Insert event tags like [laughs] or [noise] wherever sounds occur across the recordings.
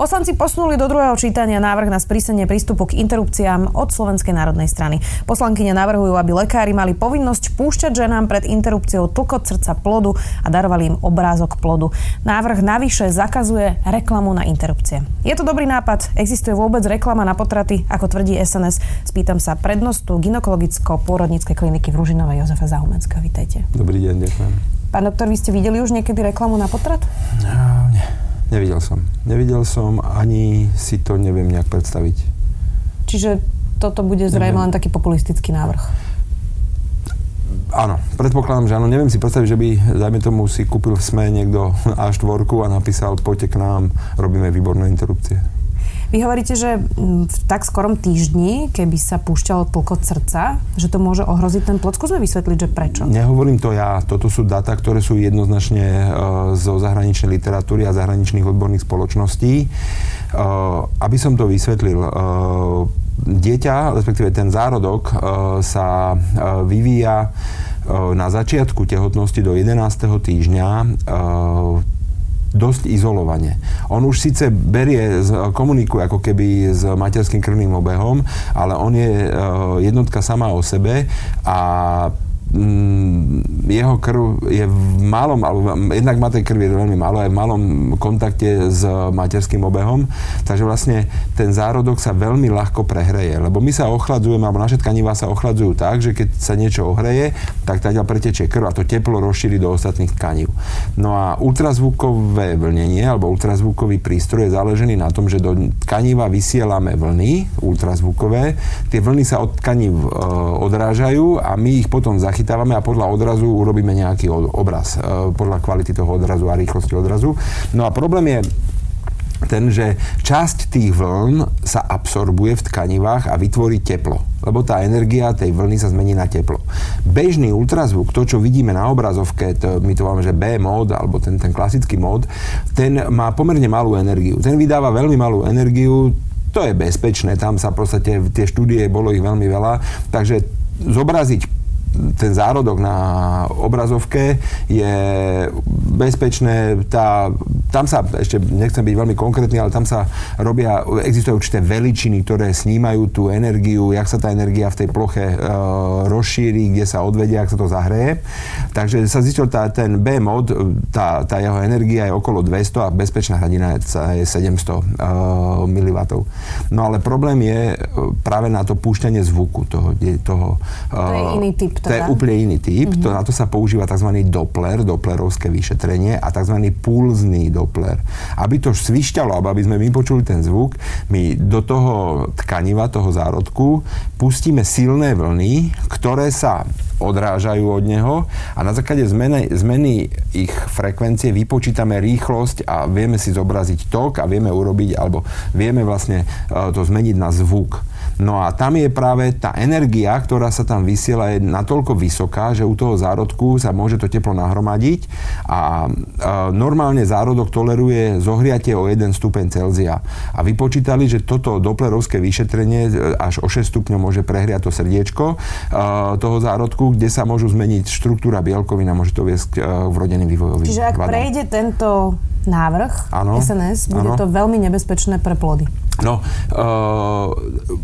Poslanci posunuli do druhého čítania návrh na sprísenie prístupu k interrupciám od Slovenskej národnej strany. Poslankyne navrhujú, aby lekári mali povinnosť púšťať ženám pred interrupciou tlkot srdca plodu a darovali im obrázok plodu. Návrh navyše zakazuje reklamu na interrupcie. Je to dobrý nápad? Existuje vôbec reklama na potraty, ako tvrdí SNS? Spýtam sa prednostu ginekologicko-pôrodníckej kliniky v Ružinovej Jozefa Zahumenská. Vítajte. Dobrý deň, ďakujem. Pán doktor, vy ste videli už niekedy reklamu na potrat? No, nie. Nevidel som. Nevidel som, ani si to neviem nejak predstaviť. Čiže toto bude zrejme len taký populistický návrh. Áno, predpokladám, že áno. Neviem si predstaviť, že by, dajme tomu, si kúpil v SME niekto A4 a napísal, poďte k nám, robíme výborné interrupcie. Vy hovoríte, že v tak skorom týždni, keby sa púšťalo tlkot srdca, že to môže ohroziť ten plod. Skúsme vysvetliť, že prečo. Nehovorím to ja. Toto sú data, ktoré sú jednoznačne uh, zo zahraničnej literatúry a zahraničných odborných spoločností. Uh, aby som to vysvetlil, uh, dieťa, respektíve ten zárodok sa vyvíja na začiatku tehotnosti do 11. týždňa dosť izolovane. On už síce berie, komunikuje ako keby s materským krvným obehom, ale on je eh, jednotka sama o sebe a jeho krv je v malom, alebo jednak má tej krvi veľmi málo, aj v malom kontakte s materským obehom, takže vlastne ten zárodok sa veľmi ľahko prehreje, lebo my sa ochladzujeme, alebo naše tkanivá sa ochladzujú tak, že keď sa niečo ohreje, tak teda pretečie krv a to teplo rozšíri do ostatných tkanív. No a ultrazvukové vlnenie, alebo ultrazvukový prístroj je záležený na tom, že do tkaniva vysielame vlny ultrazvukové, tie vlny sa od tkanív e, odrážajú a my ich potom zachytíme zachytávame a podľa odrazu urobíme nejaký obraz, e, podľa kvality toho odrazu a rýchlosti odrazu. No a problém je ten, že časť tých vln sa absorbuje v tkanivách a vytvorí teplo, lebo tá energia tej vlny sa zmení na teplo. Bežný ultrazvuk, to, čo vidíme na obrazovke, to, my to máme, že B mód, alebo ten, ten klasický mód, ten má pomerne malú energiu. Ten vydáva veľmi malú energiu, to je bezpečné, tam sa podstate tie štúdie, bolo ich veľmi veľa, takže zobraziť ten zárodok na obrazovke je bezpečné, tá, tam sa, ešte nechcem byť veľmi konkrétny, ale tam sa robia, existujú určité veličiny, ktoré snímajú tú energiu, jak sa tá energia v tej ploche e, rozšíri, kde sa odvedia, ak sa to zahreje. Takže sa zistil tá, ten B mod, tá, tá jeho energia je okolo 200 a bezpečná hladina je 700 e, mW. No ale problém je práve na to púšťanie zvuku toho, toho to je iný typ to je úplne iný typ. Mm-hmm. To, na to sa používa tzv. Doppler, Dopplerovské vyšetrenie a tzv. pulzný Doppler. Aby to svišťalo, aby sme my počuli ten zvuk, my do toho tkaniva, toho zárodku pustíme silné vlny, ktoré sa odrážajú od neho a na základe zmeny, zmeny ich frekvencie vypočítame rýchlosť a vieme si zobraziť tok a vieme urobiť, alebo vieme vlastne e, to zmeniť na zvuk. No a tam je práve tá energia, ktorá sa tam vysiela, je natoľko vysoká, že u toho zárodku sa môže to teplo nahromadiť a e, normálne zárodok toleruje zohriatie o 1 stupeň Celzia. A vypočítali, že toto doplerovské vyšetrenie e, až o 6 stupňov môže prehriať to srdiečko e, toho zárodku, kde sa môžu zmeniť štruktúra bielkovina, môže to viesť k vrodeným vývojovým Čiže ak vadom. prejde tento návrh ano, SNS, bude ano. to veľmi nebezpečné pre plody. No, uh,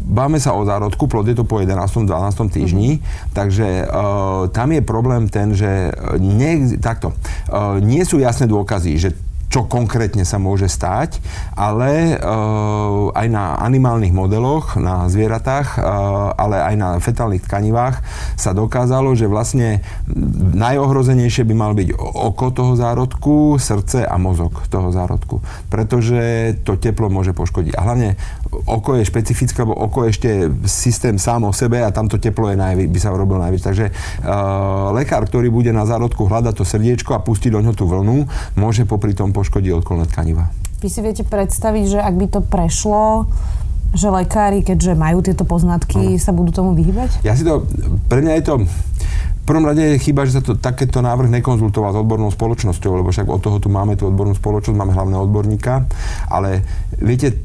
báme sa o zárodku, plod je to po 11. 12. týždni, mm-hmm. takže uh, tam je problém ten, že ne, takto, uh, nie sú jasné dôkazy, že čo konkrétne sa môže stať, ale uh, aj na animálnych modeloch, na zvieratách, uh, ale aj na fetálnych tkanivách sa dokázalo, že vlastne najohrozenejšie by mal byť oko toho zárodku, srdce a mozog toho zárodku. Pretože to teplo môže poškodiť. A hlavne oko je špecifické, lebo oko ešte systém sám o sebe a tamto teplo je najvi, by sa urobil najviac. Takže uh, lekár, ktorý bude na zárodku hľadať to srdiečko a pustiť do ňo tú vlnu, môže popri tom poškodí odkolné tkaniva. Vy si viete predstaviť, že ak by to prešlo, že lekári, keďže majú tieto poznatky, ano. sa budú tomu vyhybať? Ja si to, pre mňa je to, v prvom rade je chyba, že sa to, takéto návrh nekonzultoval s odbornou spoločnosťou, lebo však od toho tu máme tú odbornú spoločnosť, máme hlavného odborníka, ale viete,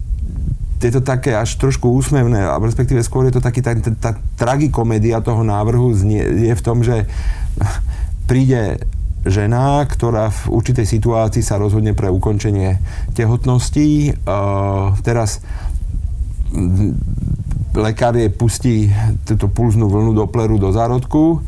je to také až trošku úsmevné, alebo respektíve skôr je to taký, tá, tá tragikomédia toho návrhu znie, je v tom, že [laughs] príde žena, ktorá v určitej situácii sa rozhodne pre ukončenie tehotnosti. Teraz lekár jej pustí túto pulznú vlnu do pleru do zárodku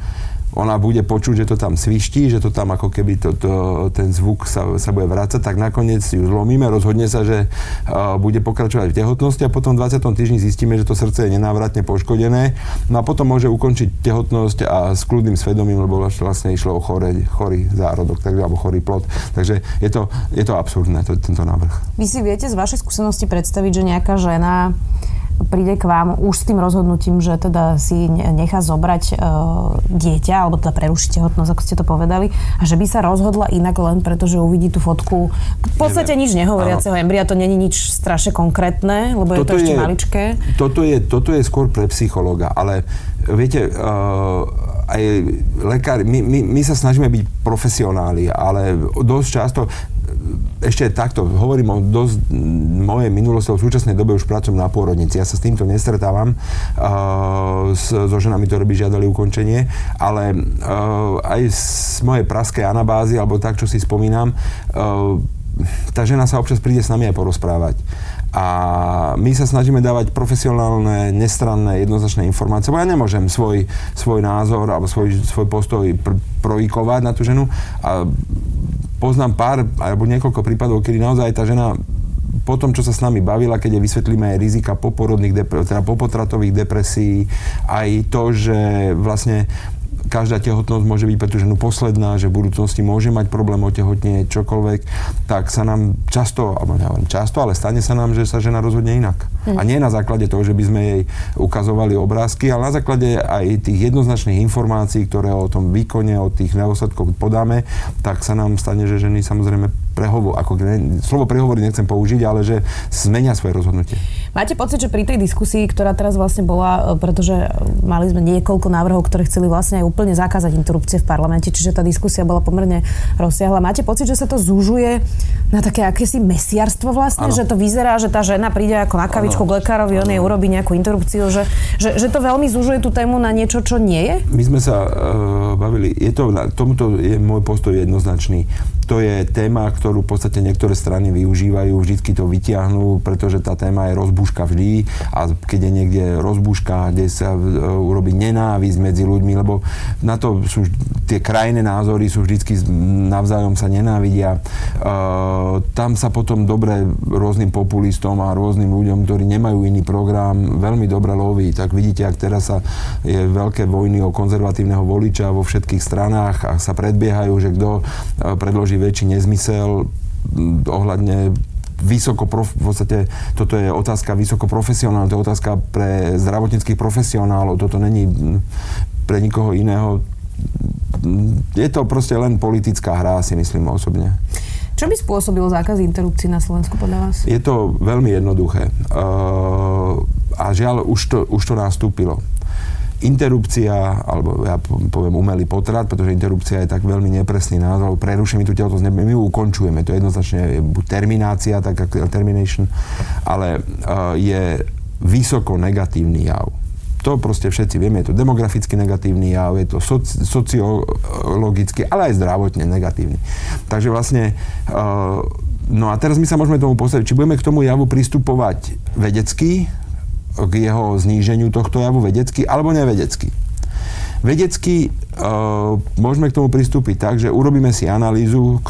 ona bude počuť, že to tam sviští, že to tam ako keby to, to, ten zvuk sa, sa bude vrácať, tak nakoniec ju zlomíme, rozhodne sa, že uh, bude pokračovať v tehotnosti a potom v 20. týždni zistíme, že to srdce je nenávratne poškodené. No a potom môže ukončiť tehotnosť a s kľudným svedomím, lebo vlastne išlo o chore, chorý zárodok, tak, alebo chorý plod. Takže je to, je to absurdné, to, tento návrh. Vy si viete z vašej skúsenosti predstaviť, že nejaká žena príde k vám už s tým rozhodnutím, že teda si nechá zobrať e, dieťa, alebo teda prerušiť tehotnosť, ako ste to povedali, a že by sa rozhodla inak len preto, že uvidí tú fotku. V podstate Neviem. nič nehovoriaceho embria, to není nič strašne konkrétne, lebo toto je to ešte je, maličké. Toto je, toto je skôr pre psychologa, ale viete, uh, aj lekári, my, my, my sa snažíme byť profesionáli, ale dosť často ešte takto, hovorím o dosť mojej minulosti, v súčasnej dobe už pracujem na pôrodnici. Ja sa s týmto nestretávam uh, s, so ženami, ktoré by žiadali ukončenie, ale uh, aj z mojej praskej anabázy, alebo tak, čo si spomínam, uh, tá žena sa občas príde s nami aj porozprávať. A my sa snažíme dávať profesionálne, nestranné, jednoznačné informácie, bo ja nemôžem svoj, svoj názor alebo svoj, svoj postoj pr- projikovať na tú ženu. A poznám pár alebo niekoľko prípadov, kedy naozaj tá žena po tom, čo sa s nami bavila, keď je vysvetlíme aj rizika poporodných, teda popotratových depresí, aj to, že vlastne každá tehotnosť môže byť pre tú ženu posledná, že v budúcnosti môže mať problém otehotnieť čokoľvek, tak sa nám často, alebo neviem často, ale stane sa nám, že sa žena rozhodne inak. A nie na základe toho, že by sme jej ukazovali obrázky, ale na základe aj tých jednoznačných informácií, ktoré o tom výkone, o tých nedostatkoch podáme, tak sa nám stane, že ženy samozrejme prehovor, ako slovo prehovoriť nechcem použiť, ale že zmenia svoje rozhodnutie. Máte pocit, že pri tej diskusii, ktorá teraz vlastne bola, e, pretože mali sme niekoľko návrhov, ktoré chceli vlastne aj úplne zakázať interrupcie v parlamente, čiže tá diskusia bola pomerne rozsiahla. Máte pocit, že sa to zúžuje na také akési mesiarstvo vlastne, ano. že to vyzerá, že tá žena príde ako na kavičku ano. k lekárovi, on jej urobí nejakú interrupciu, že, že, že to veľmi zúžuje tú tému na niečo, čo nie je? My sme sa uh, bavili, je to, tomuto je môj postoj jednoznačný to je téma, ktorú v podstate niektoré strany využívajú, vždycky to vyťahnú, pretože tá téma je rozbúška vždy a keď je niekde rozbúška, kde sa uh, urobí nenávisť medzi ľuďmi, lebo na to sú tie krajné názory sú vždycky navzájom sa nenávidia. Uh, tam sa potom dobre rôznym populistom a rôznym ľuďom, ktorí nemajú iný program, veľmi dobre loví. Tak vidíte, ak teraz sa je veľké vojny o konzervatívneho voliča vo všetkých stranách a sa predbiehajú, že kto uh, predloží väčší nezmysel ohľadne vysoko, prof, v podstate toto je otázka vysoko profesionálna, to je otázka pre zdravotníckých profesionálov, toto není pre nikoho iného. Je to proste len politická hra, si myslím osobne. Čo by spôsobilo zákaz interrupcií na Slovensku podľa vás? Je to veľmi jednoduché. Uh, a žiaľ, už to, už to nastúpilo interrupcia, alebo ja poviem umelý potrat, pretože interrupcia je tak veľmi nepresný názov, prerušíme tú tehotnosť, my ju ukončujeme, to je jednoznačne buď terminácia, tak ako termination, ale uh, je vysoko negatívny jav. To proste všetci vieme, je to demograficky negatívny jav, je to soci, sociologicky, ale aj zdravotne negatívny. Takže vlastne, uh, no a teraz my sa môžeme tomu postaviť, či budeme k tomu javu pristupovať vedecky, k jeho zníženiu tohto javu vedecky alebo nevedecky. Vedecky e, môžeme k tomu pristúpiť tak, že urobíme si analýzu,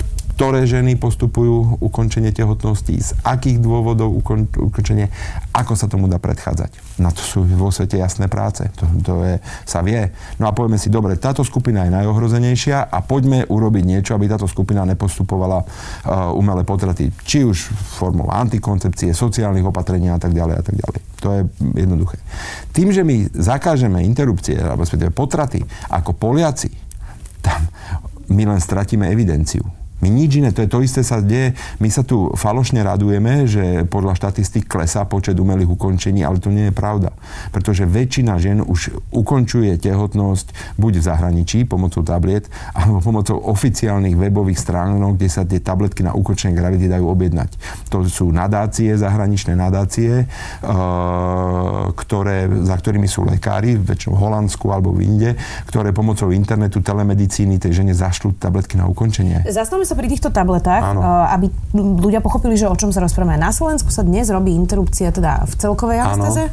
ktoré ženy postupujú ukončenie tehotnosti, z akých dôvodov ukon, ukončenie, ako sa tomu dá predchádzať. Na to sú vo svete jasné práce, to, to je, sa vie. No a povieme si, dobre, táto skupina je najohrozenejšia a poďme urobiť niečo, aby táto skupina nepostupovala uh, umelé potraty, či už formou antikoncepcie, sociálnych opatrení a tak ďalej a tak ďalej. To je jednoduché. Tým, že my zakážeme interrupcie, alebo potraty ako Poliaci, tam my len stratíme evidenciu My nič iné, to je to isté sa deje. My sa tu falošne radujeme, že podľa štatistik klesá počet umelých ukončení, ale to nie je pravda. Pretože väčšina žien už ukončuje tehotnosť buď v zahraničí pomocou tablet, alebo pomocou oficiálnych webových stránok, kde sa tie tabletky na ukončenie gravidity dajú objednať. To sú nadácie, zahraničné nadácie, eh, ktoré, za ktorými sú lekári, väčšinou v Holandsku alebo v Inde, ktoré pomocou internetu, telemedicíny tej žene zašľú tabletky na ukončenie. Zastavme sa pri týchto tabletách, Áno. Eh, aby ľudia pochopili, že o čom sa rozprávame. Na Slovensku sa dnes robí interrupcia teda v celkovej anestéze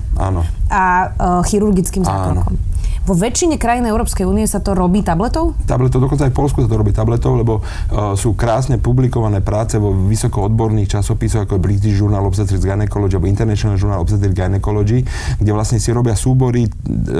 a uh, chirurgickým zákrokom. Vo väčšine krajín Európskej únie sa to robí tabletou? Tabletou, dokonca aj v Polsku sa to robí tabletou, lebo uh, sú krásne publikované práce vo vysoko odborných časopisoch, ako je British Journal Obstetrics Gynecology alebo International Journal Obstetrics Gynecology, kde vlastne si robia súbory e,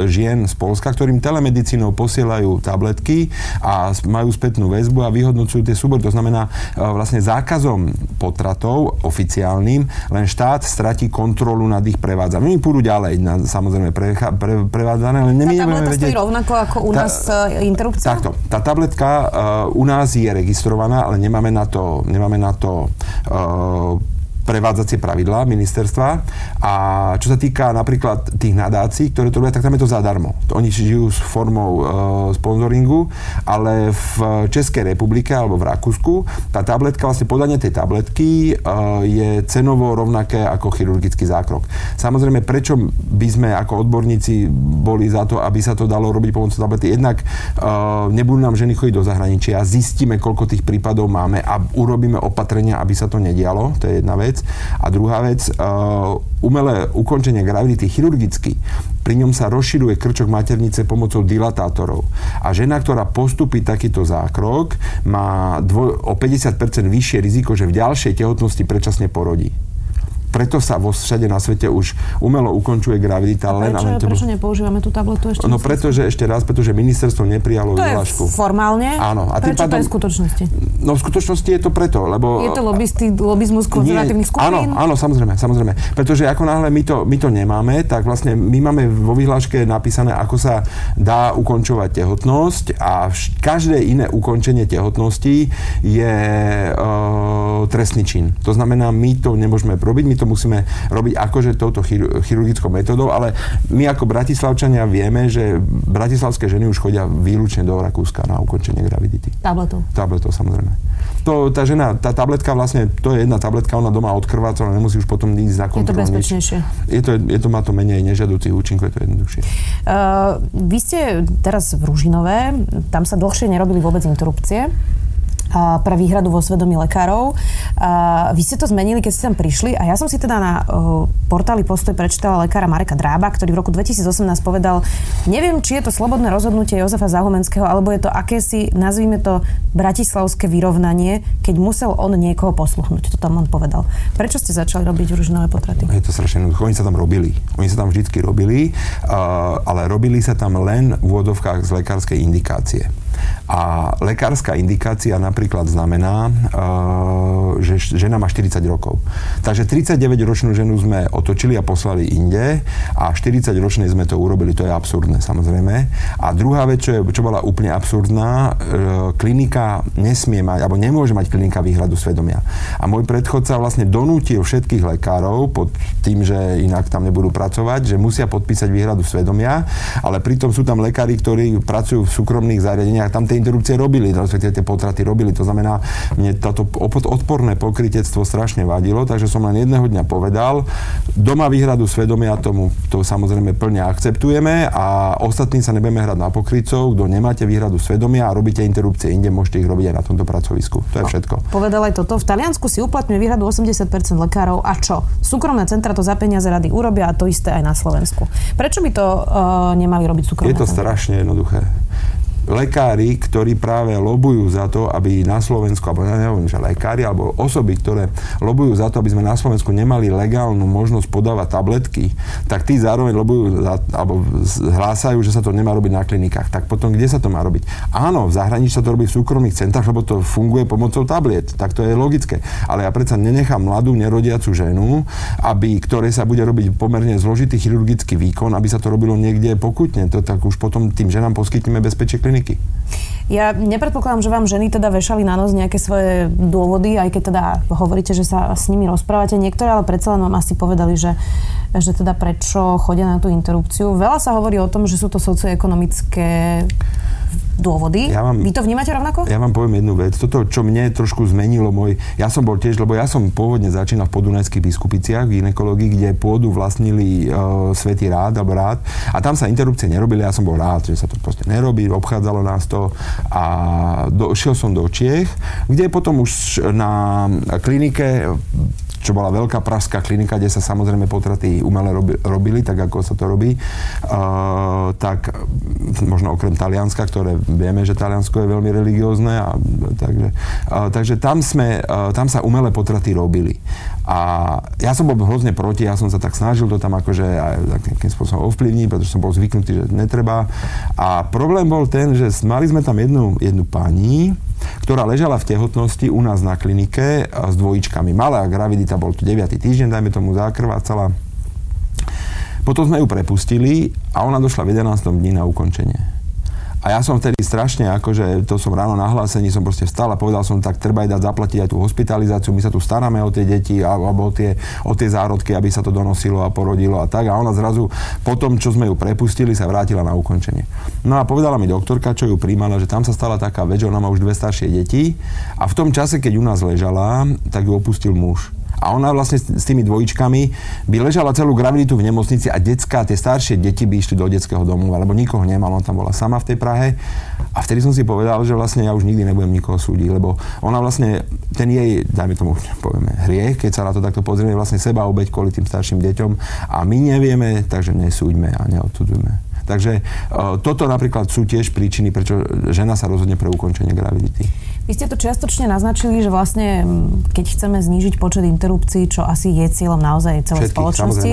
žien z Polska, ktorým telemedicínou posielajú tabletky a majú spätnú väzbu a vyhodnocujú tie súbory. To znamená, uh, vlastne zákazom potratov oficiálnym len štát stratí kontrolu nad ich prevádzaním. Oni pôjdu ďalej, na, samozrejme, pre, pre, prevádzané, ale nemôžeme tableta vedieť... stojí rovnako ako u nás tá, e, interrupcia? Takto. Tá tabletka uh, u nás je registrovaná, ale nemáme na to, nemáme na to uh, prevádzacie pravidlá ministerstva. A čo sa týka napríklad tých nadácií, ktoré to robia, tak tam je to zadarmo. Oni žijú s formou e, sponzoringu, ale v Českej republike alebo v Rakúsku tá tabletka, vlastne podanie tej tabletky e, je cenovo rovnaké ako chirurgický zákrok. Samozrejme, prečo by sme ako odborníci boli za to, aby sa to dalo robiť pomocou tablety? Jednak e, nebudú nám ženy chodiť do zahraničia, zistíme, koľko tých prípadov máme a urobíme opatrenia, aby sa to nedialo. To je jedna vec. A druhá vec, uh, umelé ukončenie gravidity chirurgicky, pri ňom sa rozširuje krčok maternice pomocou dilatátorov. A žena, ktorá postupí takýto zákrok, má dvoj, o 50% vyššie riziko, že v ďalšej tehotnosti predčasne porodí preto sa vo všade na svete už umelo ukončuje gravidita. Len, prečo, len tebo... prečo nepoužívame tú tabletu ešte? No pretože ešte raz, pretože ministerstvo neprijalo to vyhlášku. Je formálne? Áno. A prečo pádom... to je v skutočnosti? No v skutočnosti je to preto, lebo... Je to lobbysti, lobizmus konzervatívnych skupín? Áno, áno, samozrejme, samozrejme. Pretože ako náhle my to, my to nemáme, tak vlastne my máme vo vyhláške napísané, ako sa dá ukončovať tehotnosť a každé iné ukončenie tehotnosti je e, trestný čin. To znamená, my to nemôžeme robiť, my to musíme robiť akože touto chirurgickou metodou, ale my ako bratislavčania vieme, že bratislavské ženy už chodia výlučne do Rakúska na ukončenie gravidity. Tabletou. Tabletou, samozrejme. To, tá žena, tá tabletka vlastne, to je jedna tabletka, ona doma odkrváca, ona nemusí už potom ísť na kontrolu. Je to bezpečnejšie. Je to, je to, má to menej nežiaducich účinkov, je to jednoduchšie. Uh, vy ste teraz v Ružinové, tam sa dlhšie nerobili vôbec interrupcie pre výhradu vo svedomí lekárov. Vy ste to zmenili, keď ste tam prišli a ja som si teda na portáli Postoj prečítala lekára Mareka Drába, ktorý v roku 2018 povedal, neviem, či je to slobodné rozhodnutie Jozefa Zahumenského, alebo je to akési, nazvime to, bratislavské vyrovnanie, keď musel on niekoho posluchnúť. To tam on povedal. Prečo ste začali robiť ružinové potraty? Je to strašne jednoduché. Oni sa tam robili. Oni sa tam vždy robili, ale robili sa tam len v úvodovkách z lekárskej indikácie. A lekárska indikácia napríklad znamená, eh, že žena má 40 rokov. Takže 39-ročnú ženu sme otočili a poslali inde a 40-ročnej sme to urobili. To je absurdné samozrejme. A druhá vec, čo, je, čo bola úplne absurdná, eh, klinika nesmie mať, alebo nemôže mať klinika výhľadu svedomia. A môj predchodca vlastne donútil všetkých lekárov pod tým, že inak tam nebudú pracovať, že musia podpísať výhradu svedomia, ale pritom sú tam lekári, ktorí pracujú v súkromných zariadeniach tam tie interrupcie robili, respektíve tie potraty robili. To znamená, mne toto odporné pokrytectvo strašne vadilo, takže som len jedného dňa povedal, doma výhradu svedomia tomu to samozrejme plne akceptujeme a ostatní sa nebudeme hrať na pokrytcov, kto nemáte výhradu svedomia a robíte interrupcie inde, môžete ich robiť aj na tomto pracovisku. To je všetko. Povedal aj toto. V Taliansku si uplatňuje výhradu 80% lekárov a čo? Súkromné centra to za peniaze rady urobia a to isté aj na Slovensku. Prečo by to uh, nemali robiť súkromné Je to centra? strašne jednoduché lekári, ktorí práve lobujú za to, aby na Slovensku, alebo ja neviem, že lekári, alebo osoby, ktoré lobujú za to, aby sme na Slovensku nemali legálnu možnosť podávať tabletky, tak tí zároveň lobujú za, alebo hlásajú, že sa to nemá robiť na klinikách. Tak potom kde sa to má robiť? Áno, v zahraničí sa to robí v súkromných centrách, lebo to funguje pomocou tabliet. Tak to je logické. Ale ja predsa nenechám mladú nerodiacu ženu, aby, ktorej sa bude robiť pomerne zložitý chirurgický výkon, aby sa to robilo niekde pokutne. To tak už potom tým ženám poskytneme bezpečie kliniky kliniky. Ja nepredpokladám, že vám ženy teda vešali na nos nejaké svoje dôvody, aj keď teda hovoríte, že sa s nimi rozprávate niektoré, ale predsa len vám asi povedali, že, že teda prečo chodia na tú interrupciu. Veľa sa hovorí o tom, že sú to socioekonomické dôvody. Ja vám, Vy to vnímate rovnako? Ja vám poviem jednu vec. Toto, čo mne trošku zmenilo môj... Ja som bol tiež, lebo ja som pôvodne začínal v podunajských biskupiciach v ginekológii, kde pôdu vlastnili uh, Svetý rád alebo rád. A tam sa interrupcie nerobili. Ja som bol rád, že sa to proste nerobí. Obchádzalo nás to. A došiel som do Čiech, kde potom už na klinike čo bola veľká pražská klinika, kde sa samozrejme potraty umele robili, tak ako sa to robí, uh, tak možno okrem Talianska, ktoré vieme, že Taliansko je veľmi religiózne, a, takže, uh, takže tam, sme, uh, tam sa umelé potraty robili. A ja som bol hrozne proti, ja som sa tak snažil to tam akože aj takým spôsobom ovplyvniť, pretože som bol zvyknutý, že netreba. A problém bol ten, že mali sme tam jednu, jednu pani, ktorá ležala v tehotnosti u nás na klinike s dvojičkami. Malá gravidita, bol to 9. týždeň, dajme tomu zakrvácala. Potom sme ju prepustili a ona došla v 11. dní na ukončenie. A ja som vtedy strašne, akože to som ráno na som proste vstal a povedal som, tak treba aj dať zaplatiť aj tú hospitalizáciu, my sa tu staráme o tie deti alebo o tie, o tie zárodky, aby sa to donosilo a porodilo a tak. A ona zrazu po tom, čo sme ju prepustili, sa vrátila na ukončenie. No a povedala mi doktorka, čo ju príjmala, že tam sa stala taká vec, že ona má už dve staršie deti a v tom čase, keď u nás ležala, tak ju opustil muž. A ona vlastne s tými dvojičkami by ležala celú graviditu v nemocnici a detská, tie staršie deti by išli do detského domu, alebo nikoho nemal, ona tam bola sama v tej Prahe. A vtedy som si povedal, že vlastne ja už nikdy nebudem nikoho súdiť, lebo ona vlastne, ten jej, dajme tomu, povieme, hriech, keď sa na to takto pozrieme, vlastne seba obeď kvôli tým starším deťom a my nevieme, takže nesúďme a neodsudzujme. Takže uh, toto napríklad sú tiež príčiny, prečo žena sa rozhodne pre ukončenie gravidity. Vy ste to čiastočne naznačili, že vlastne keď chceme znížiť počet interrupcií, čo asi je cieľom naozaj celej Všetkých, spoločnosti,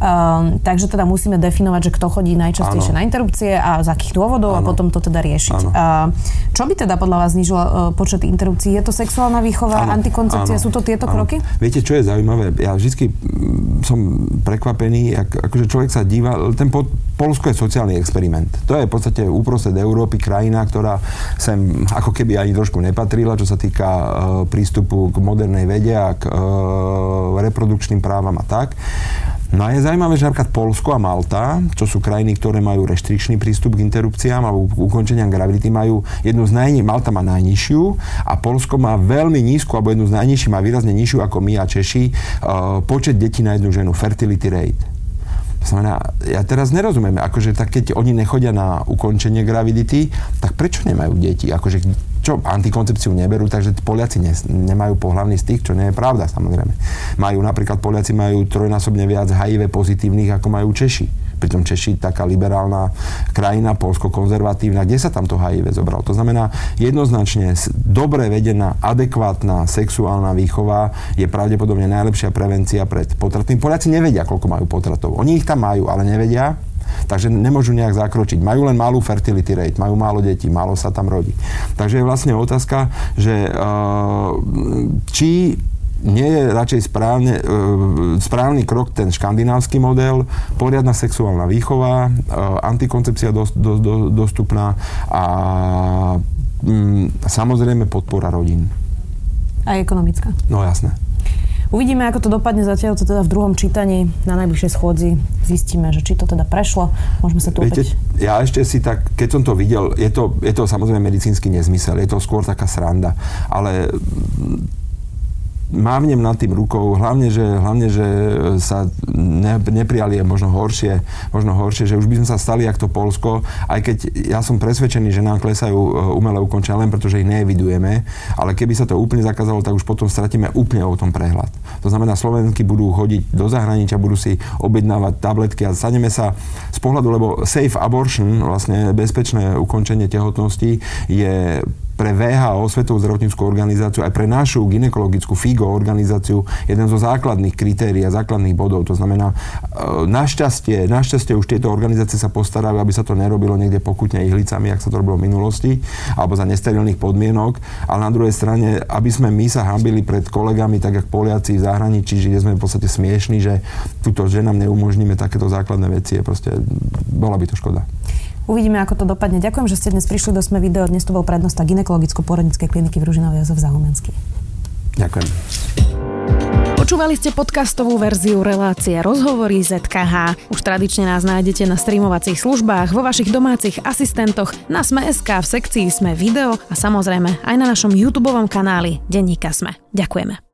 um, takže teda musíme definovať, že kto chodí najčastejšie ano. na interrupcie a z akých dôvodov ano. a potom to teda riešiť. Uh, čo by teda podľa vás znížilo uh, počet interrupcií? Je to sexuálna výchova, ano. antikoncepcia? Ano. Sú to tieto ano. kroky? Viete, čo je zaujímavé? Ja vždy som prekvapený, ak, akože človek sa díva, ten po, Polsko je sociálny experiment. To je v podstate úprostred Európy krajina, ktorá sem ako keby ani trošku nepatrila, čo sa týka uh, prístupu k modernej vede a k uh, reprodukčným právam a tak. No a je zaujímavé, že napríklad Polsko a Malta, čo sú krajiny, ktoré majú reštrikčný prístup k interrupciám alebo ukončeniam gravidity, majú jednu z najni- Malta má najnižšiu a Polsko má veľmi nízku, alebo jednu z najnižších, má výrazne nižšiu ako my a Češi, uh, počet detí na jednu ženu, fertility rate. Znamená, ja teraz nerozumiem, akože tak keď oni nechodia na ukončenie gravidity, tak prečo nemajú deti? Akože čo, antikoncepciu neberú, takže Poliaci ne, nemajú pohľavný styk, čo nie je pravda samozrejme. Majú napríklad, Poliaci majú trojnásobne viac HIV pozitívnych, ako majú Češi pritom Češi taká liberálna krajina, Polsko konzervatívna, kde sa tam to HIV zobral. To znamená, jednoznačne dobre vedená, adekvátna sexuálna výchova je pravdepodobne najlepšia prevencia pred potratmi. Poliaci nevedia, koľko majú potratov. Oni ich tam majú, ale nevedia, Takže nemôžu nejak zakročiť. Majú len malú fertility rate, majú málo detí, málo sa tam rodí. Takže je vlastne otázka, že uh, či nie je radšej správne, e, správny krok ten škandinávsky model, poriadna sexuálna výchova, e, antikoncepcia dos, do, do, dostupná a mm, samozrejme podpora rodín. A ekonomická. No jasné. Uvidíme, ako to dopadne zatiaľ, to teda v druhom čítaní na najbližšej schôdzi zistíme, že či to teda prešlo. Môžeme sa tu Viete, opäť... Ja ešte si tak, keď som to videl, je to, je to samozrejme medicínsky nezmysel, je to skôr taká sranda, ale mávnem nad tým rukou, hlavne, že, hlavne, že sa ne, neprijali možno horšie, možno horšie, že už by sme sa stali ako to Polsko, aj keď ja som presvedčený, že nám klesajú e, umelé ukončenia len preto, že ich neevidujeme, ale keby sa to úplne zakázalo, tak už potom stratíme úplne o tom prehľad. To znamená, Slovenky budú chodiť do zahraničia, budú si objednávať tabletky a staneme sa z pohľadu, lebo safe abortion, vlastne bezpečné ukončenie tehotnosti je pre VHO, Svetovú zdravotníckú organizáciu, aj pre našu ginekologickú FIGO organizáciu jeden zo základných kritérií a základných bodov. To znamená, e, našťastie, našťastie už tieto organizácie sa postarajú, aby sa to nerobilo niekde pokutne ihlicami, ak sa to robilo v minulosti, alebo za nesterilných podmienok. Ale na druhej strane, aby sme my sa hambili pred kolegami, tak ako Poliaci v zahraničí, že sme v podstate smiešní, že túto ženám neumožníme takéto základné veci, je proste, bola by to škoda. Uvidíme, ako to dopadne. Ďakujem, že ste dnes prišli do Sme video. Dnes to bol prednosta ginekologicko-porodnickej kliniky v Ružinovej Jozef Zahumenský. Ďakujem. Počúvali ste podcastovú verziu relácie Rozhovory ZKH. Už tradične nás nájdete na streamovacích službách, vo vašich domácich asistentoch, na Sme.sk, v sekcii Sme video a samozrejme aj na našom YouTube kanáli Denníka Sme. Ďakujeme.